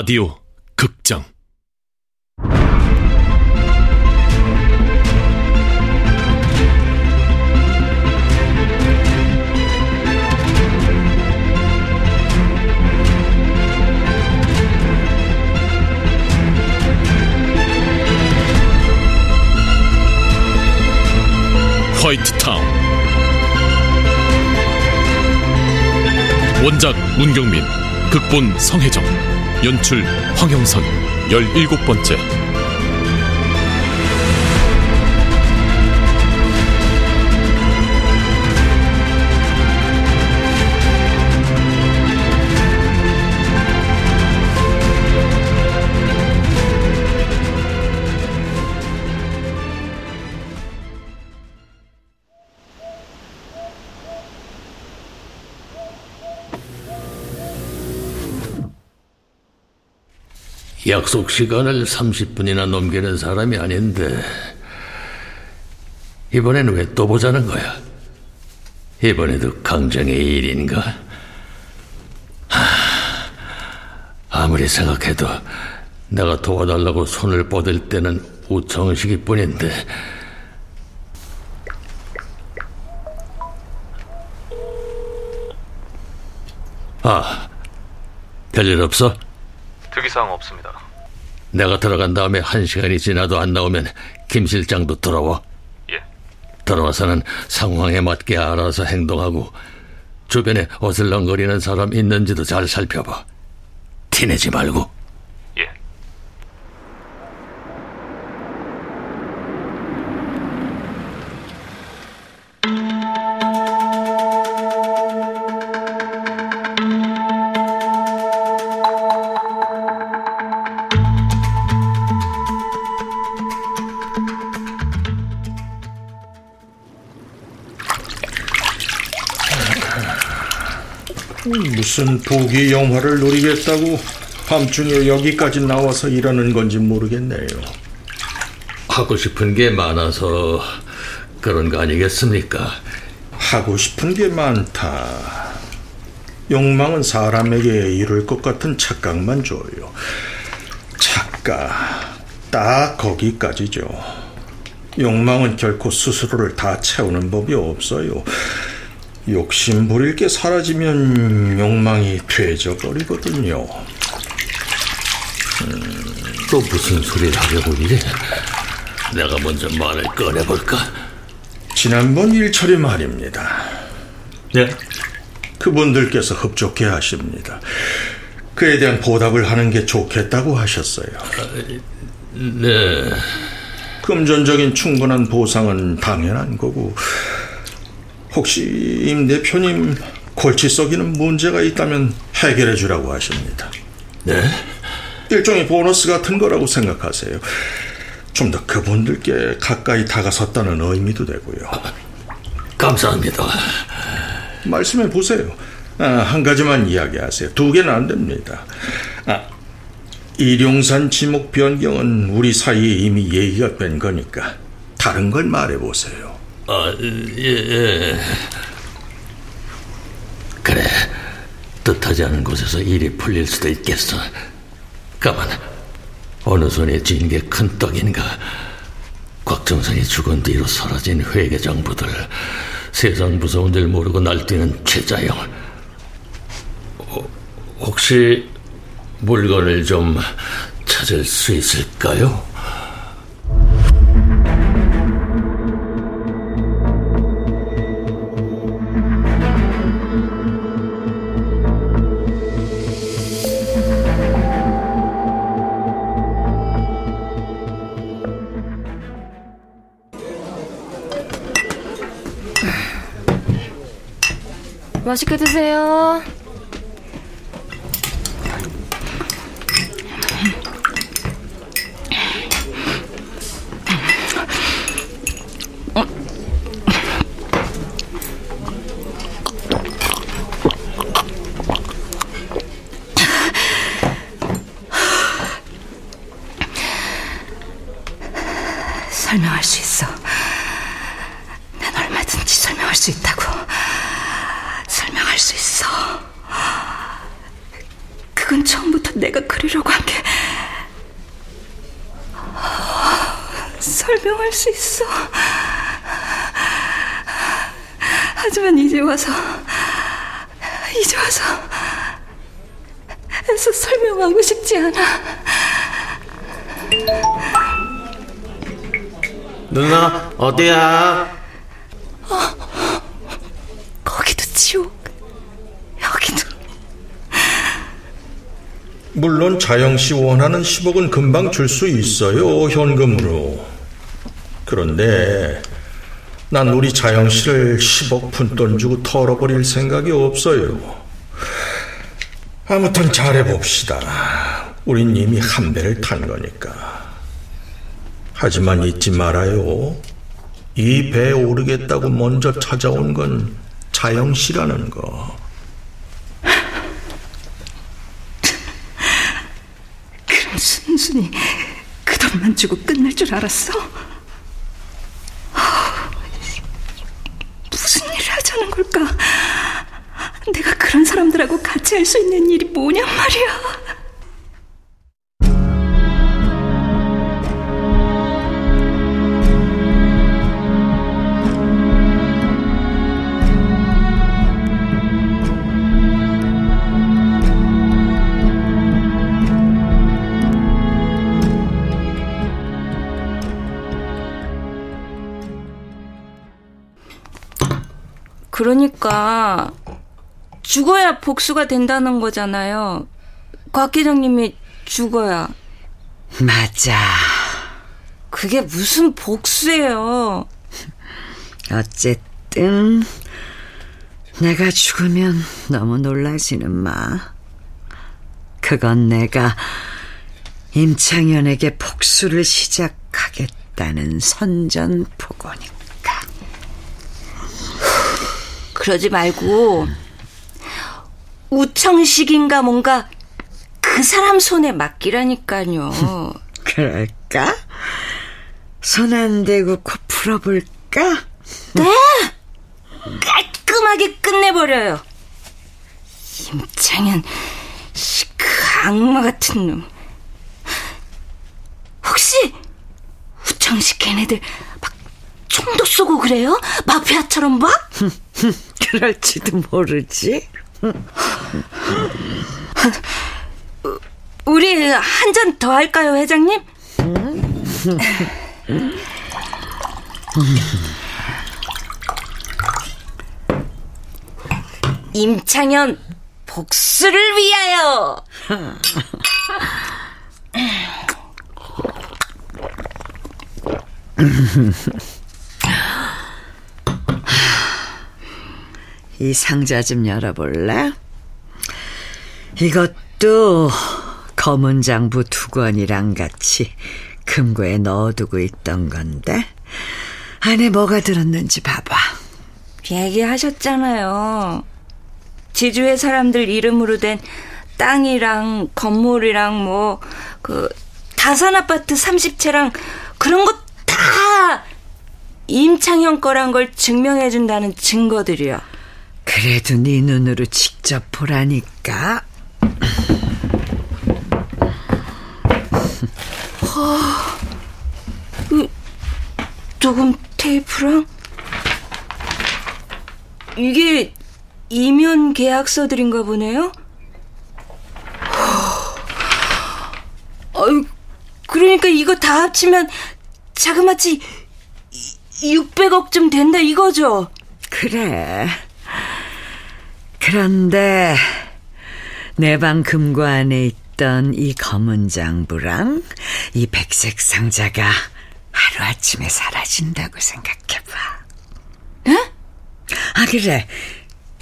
라디오 극장. 화이트타운. 원작 문경민 극본 성혜정. 연출 황영선. 열일곱 번째 약속 시간을 30분이나 넘기는 사람이 아닌데 이번엔 왜 또 보자는 거야? 이번에도 강정의 일인가? 하, 아무리 생각해도 내가 도와달라고 손을 뻗을 때는 우청식이 뿐인데 아, 별일 없어? 특이사항 없습니다. 내가 들어간 다음에 한 시간이 지나도 안 나오면 김 실장도 들어와. 예. 들어와서는 상황에 맞게 알아서 행동하고 주변에 어슬렁거리는 사람 있는지도 잘 살펴봐. 티내지 말고. 보기 영화를 노리겠다고 밤중에 여기까지 나와서 이러는 건지 모르겠네요. 하고 싶은 게 많아서 그런 거 아니겠습니까? 하고 싶은 게 많다. 욕망은 사람에게 이룰 것 같은 착각만 줘요. 착각. 딱 거기까지죠. 욕망은 결코 스스로를 다 채우는 법이 없어요. 욕심 부릴 게 사라지면 욕망이 퇴져버리거든요. 또 무슨 소리를 하려고 이래? 내가 먼저 말을 꺼내볼까? 지난번 일처리 말입니다. 네? 그분들께서 흡족해 하십니다. 그에 대한 보답을 하는 게 좋겠다고 하셨어요. 네. 금전적인 충분한 보상은 당연한 거고, 혹시 임 대표님 골치 썩이는 문제가 있다면 해결해 주라고 하십니다. 네? 일종의 보너스 같은 거라고 생각하세요. 좀 더 그분들께 가까이 다가섰다는 의미도 되고요. 감사합니다. 말씀해 보세요. 아, 한 가지만 이야기하세요. 두 개는 안 됩니다. 아, 일용산 지목 변경은 우리 사이에 이미 얘기가 된 거니까 다른 걸 말해 보세요. 아, 예, 예. 그래. 뜻하지 않은 곳에서 일이 풀릴 수도 있겠어. 가만. 어느 손에 쥔 게 큰 떡인가. 곽정선이 죽은 뒤로 사라진 회계장부들. 세상 무서운 줄 모르고 날뛰는 최자영. 어, 혹시 물건을 좀 찾을 수 있을까요? 맛있게 드세요. 설명할 수 있어. 난 얼마든지 설명할 수 있다고. 설명할 수 있어. 그건 처음부터 내가 그리려고 한 게 설명할 수 있어. 하지만 이제 와서 이제 와서 해서 설명하고 싶지 않아. 누나 어디야? 거기도 지옥, 여기도. 물론 자영 씨 원하는 10억은 금방 줄 수 있어요, 현금으로. 그런데 난 우리 자영 씨를 10억 푼돈 주고 털어버릴 생각이 없어요. 아무튼 잘해봅시다. 우린 이미 한 배를 탄 거니까. 하지만 잊지 말아요. 이 배에 오르겠다고 먼저 찾아온 건 자영 씨라는 거. 그럼 순순히 그 돈만 주고 끝날 줄 알았어? 무슨 일을 하자는 걸까? 내가 그런 사람들하고 같이 할 수 있는 일이 뭐냔 말이야. 그러니까 죽어야 복수가 된다는 거잖아요. 곽 기장님이 죽어야. 맞아. 그게 무슨 복수예요. 어쨌든 내가 죽으면 너무 놀라지는 마. 그건 내가 임창현에게 복수를 시작하겠다는 선전포고니까. 그러지 말고 우청식인가 뭔가 그 사람 손에 맡기라니까요. 그럴까? 손 안 대고 코 풀어볼까? 네! 깔끔하게 끝내버려요. 임창현, 씨, 그 악마 같은 놈. 혹시 우청식 걔네들 막 총도 쏘고 그래요? 마피아처럼 막? 그럴지도 모르지. 우리 한 잔 더 할까요, 회장님? 임창현 복수를 위하여. 이 상자 좀 열어볼래? 이것도 검은 장부 두 권이랑 같이 금고에 넣어두고 있던 건데 안에 뭐가 들었는지 봐봐. 얘기하셨잖아요. 지주의 사람들 이름으로 된 땅이랑 건물이랑 뭐 그 다산 아파트 30채랑 그런 거다 임창현 거란 걸 증명해 준다는 증거들이요. 그래도 네 눈으로 직접 보라니까. 조금 테이프랑 이게 이면 계약서들인가 보네요. 아유, 그러니까 이거 다 합치면 자그마치 600억쯤 된다 이거죠. 그래. 그런데 내 방 금고 안에 있던 이 검은 장부랑 이 백색 상자가 하루아침에 사라진다고 생각해봐. 에? 아, 그래.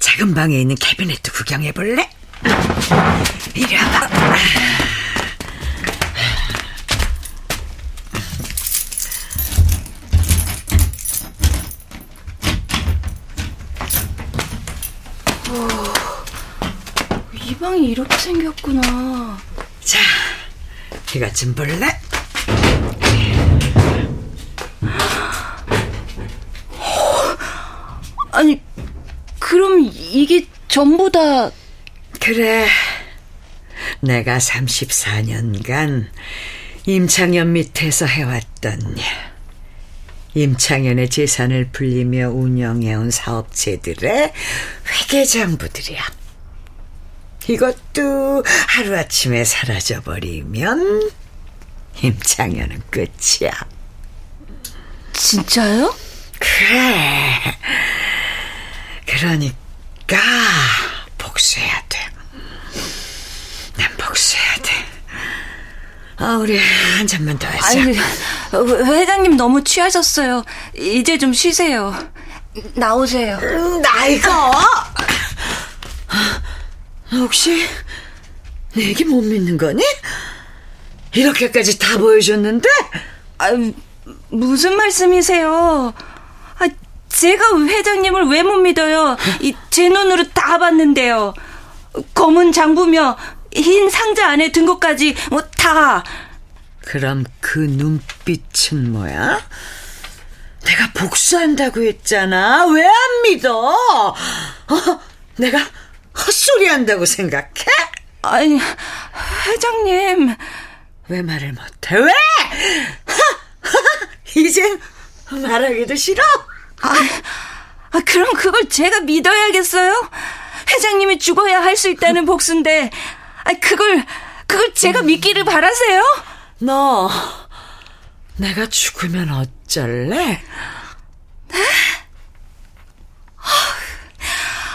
작은 방에 있는 캐비넷도 구경해볼래? 이리 와봐. 이렇게 생겼구나. 자, 이것 좀 볼래? 아니, 그럼 이게 전부 다 그래. 내가 34년간 임창현 밑에서 해왔던 일. 임창현의 재산을 불리며 운영해온 사업체들의 회계장부들이야. 이것도 하루아침에 사라져버리면 임창현은 끝이야. 진짜요? 그래. 그러니까 복수해야 돼. 난 복수해야 돼. 아, 우리 한 잔만 더 하자. 아니, 회장님 너무 취하셨어요. 이제 좀 쉬세요. 나오세요. 음, 나 이거. 혹시 내 얘기 못 믿는 거니? 이렇게까지 다 보여줬는데? 아, 무슨 말씀이세요? 아, 제가 회장님을 왜 못 믿어요? 이, 제 눈으로 다 봤는데요. 검은 장부며 흰 상자 안에 든 것까지 뭐 다. 그럼 그 눈빛은 뭐야? 내가 복수한다고 했잖아. 왜 안 믿어? 어? 내가 헛소리 한다고 생각해? 아니, 회장님. 왜 말을 못해? 왜? 이젠 말하기도 싫어? 아, 아, 그럼 그걸 제가 믿어야겠어요? 회장님이 죽어야 할 수 있다는 복수인데, 아, 그걸, 그걸 제가 믿기를 바라세요? 너, 내가 죽으면 어쩔래?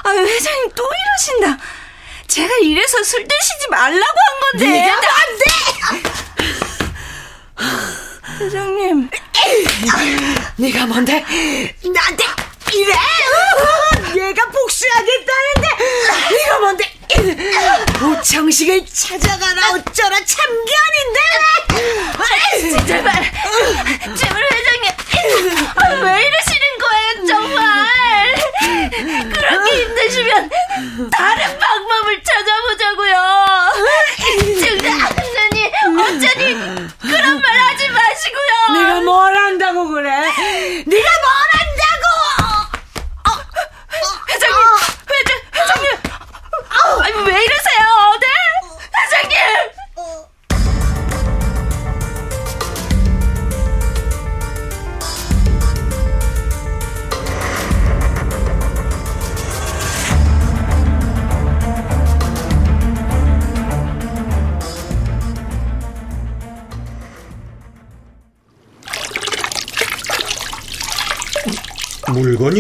아, 회장님 또 이러신다. 제가 이래서 술 드시지 말라고 한 건데. 네가 안 돼! 회장님. 네가 뭔데? 나한테 이래? 어, 얘가 복수하겠다는데 네가 뭔데? 오청식을 찾아가라 어쩌라 참견인데 제발, 제발 회장님. 아, 왜 이러시는 거예요, 정말? 그렇게 힘드시면 다른 방법을 찾아보자고요. 증자하느니 어쩌니 그런 말 하지 마시고요. 네가 뭘 한다고 그래?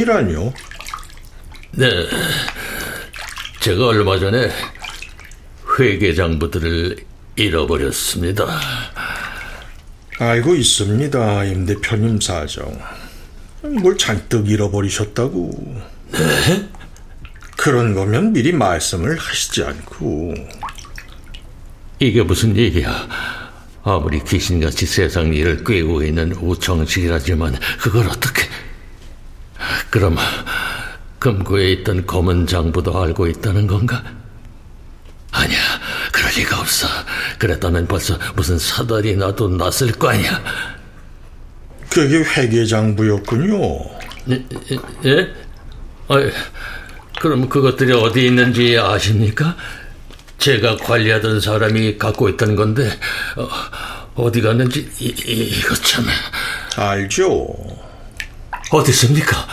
물건이라뇨? 네. 제가 얼마 전에 회계장부들을 잃어버렸습니다. 알고 있습니다, 임 대표님 사정. 뭘 잔뜩 잃어버리셨다고. 네? 그런 거면 미리 말씀을 하시지 않고. 이게 무슨 얘기야? 아무리 귀신같이 세상 일을 꿰고 있는 우청식이라지만 그걸 어떻게... 그럼 금고에 있던 검은 장부도 알고 있다는 건가? 아니야, 그럴 리가 없어. 그랬다면 벌써 무슨 사달이 나도 났을 거 아니야. 그게 회계 장부였군요. 예? 예? 아이, 그럼 그것들이 어디 있는지 아십니까? 제가 관리하던 사람이 갖고 있던 건데 어, 디 갔는지 이, 이거 참 알죠. 어디 있습니까?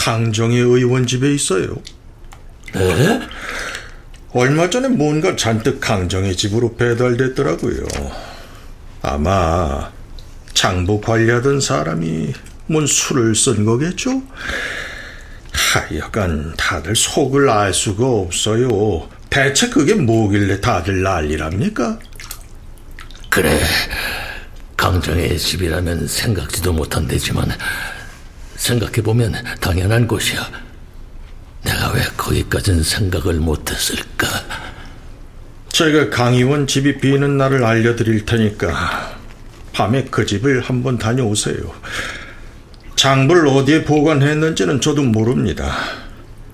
강정의 의원 집에 있어요. 네? 얼마 전에 뭔가 잔뜩 강정의 집으로 배달됐더라고요. 아마 장부 관리하던 사람이 뭔 술을 쓴 거겠죠? 하여간 다들 속을 알 수가 없어요. 대체 그게 뭐길래 다들 난리랍니까? 그래 강정의 집이라면 생각지도 못한 데지만 생각해보면 당연한 곳이야. 내가 왜 거기까진 생각을 못했을까? 제가 강 의원 집이 비는 날을 알려드릴 테니까 밤에 그 집을 한번 다녀오세요. 장부를 어디에 보관했는지는 저도 모릅니다.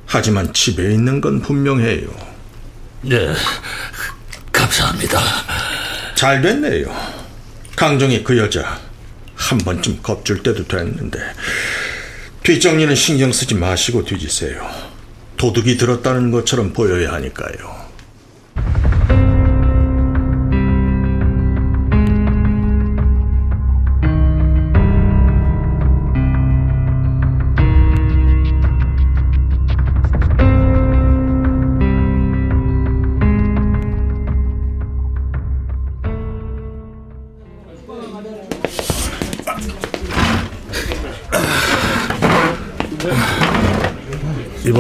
하지만 집에 있는 건 분명해요. 네, 감사합니다. 잘 됐네요. 강정이 그 여자 한 번쯤 겁줄 때도 됐는데 뒷정리는 신경 쓰지 마시고 뒤지세요. 도둑이 들었다는 것처럼 보여야 하니까요.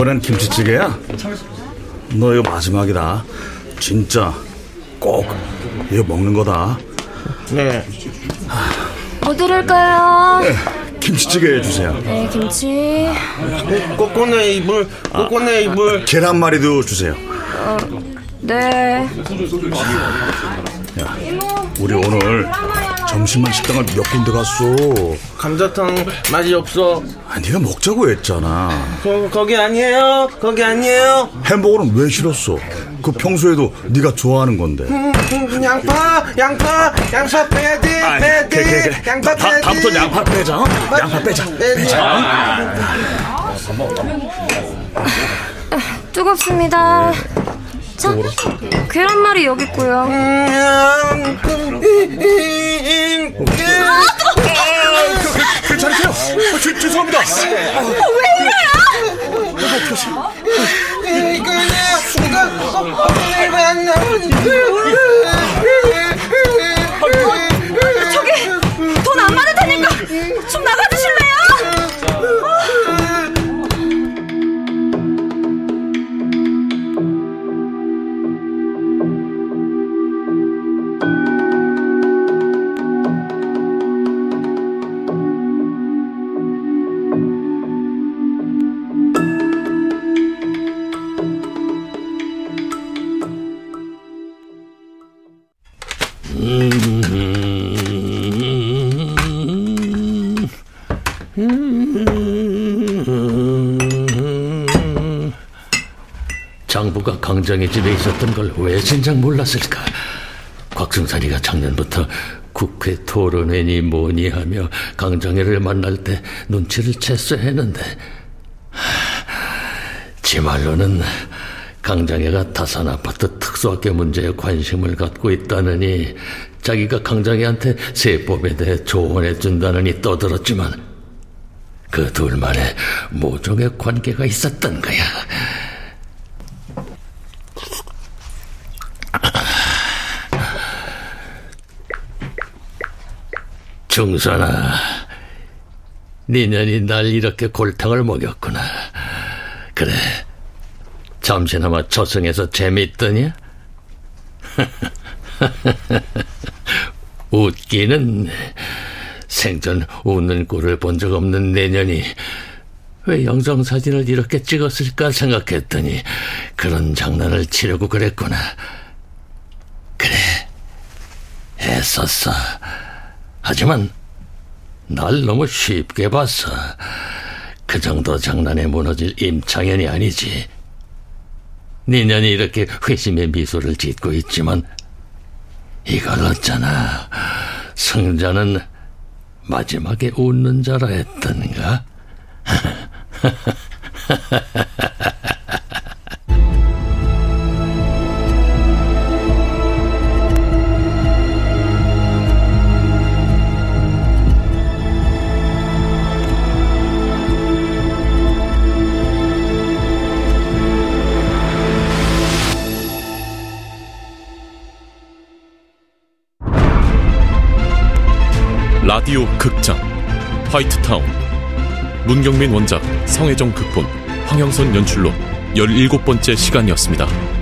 이번엔 김치찌개야? 너 이거 마지막이다. 진짜 꼭 이거 먹는 거다. 네. 뭐 드릴까요? 네, 김치찌개 해주세요. 네, 김치. 꼬꼬네 이불, 꼬꼬네 이불. 계란말이도 주세요. 어, 네. 야, 우리 오늘 점심만 식당을 몇 군데 갔어. 감자탕 맛이 없어. 아, 네가 먹자고 했잖아. 거, 거기 아니에요. 거기 아니에요. 햄버거는 왜 싫었어? 그 평소에도 네가 좋아하는 건데. 음, 음, 양파, 양파, 양파 빼야 돼, 아, 빼야 돼. 그래, 그래. 양파 다, 빼야 돼. 다음부터 양파 빼자. 어? 양파 빼자. 빼자. 뜨겁습니다. 자, 계란말이 여기 있고요. 음, 괜찮으세요? 어, 죄, 죄송합니다. 저기 강정의 집에 있었던 걸 왜 진작 몰랐을까? 곽승산이가 작년부터 국회 토론회니 뭐니 하며 강정혜를 만날 때 눈치를 챘어 했는데 하, 지 말로는 강정혜가 다산 아파트 특수학교 문제에 관심을 갖고 있다느니 자기가 강정혜한테 세법에 대해 조언해 준다느니 떠들었지만 그 둘만의 모종의 관계가 있었던 거야. 중선아, 니년이 날 이렇게 골탕을 먹였구나. 그래, 잠시나마 저승에서 재밌더냐? 웃기는 생전 웃는 꼴을 본 적 없는 내년이 왜 영상사진을 이렇게 찍었을까 생각했더니 그런 장난을 치려고 그랬구나. 그래, 애썼어. 하지만 날 너무 쉽게 봤어. 그 정도 장난에 무너질 임창현이 아니지. 니년이 이렇게 회심의 미소를 짓고 있지만 이걸 어쩌나 승자는 마지막에 웃는 자라 했던가? 라디오 극장 화이트타운 문경민 원작 성혜정 극본 황영선 연출로 17번째 시간이었습니다.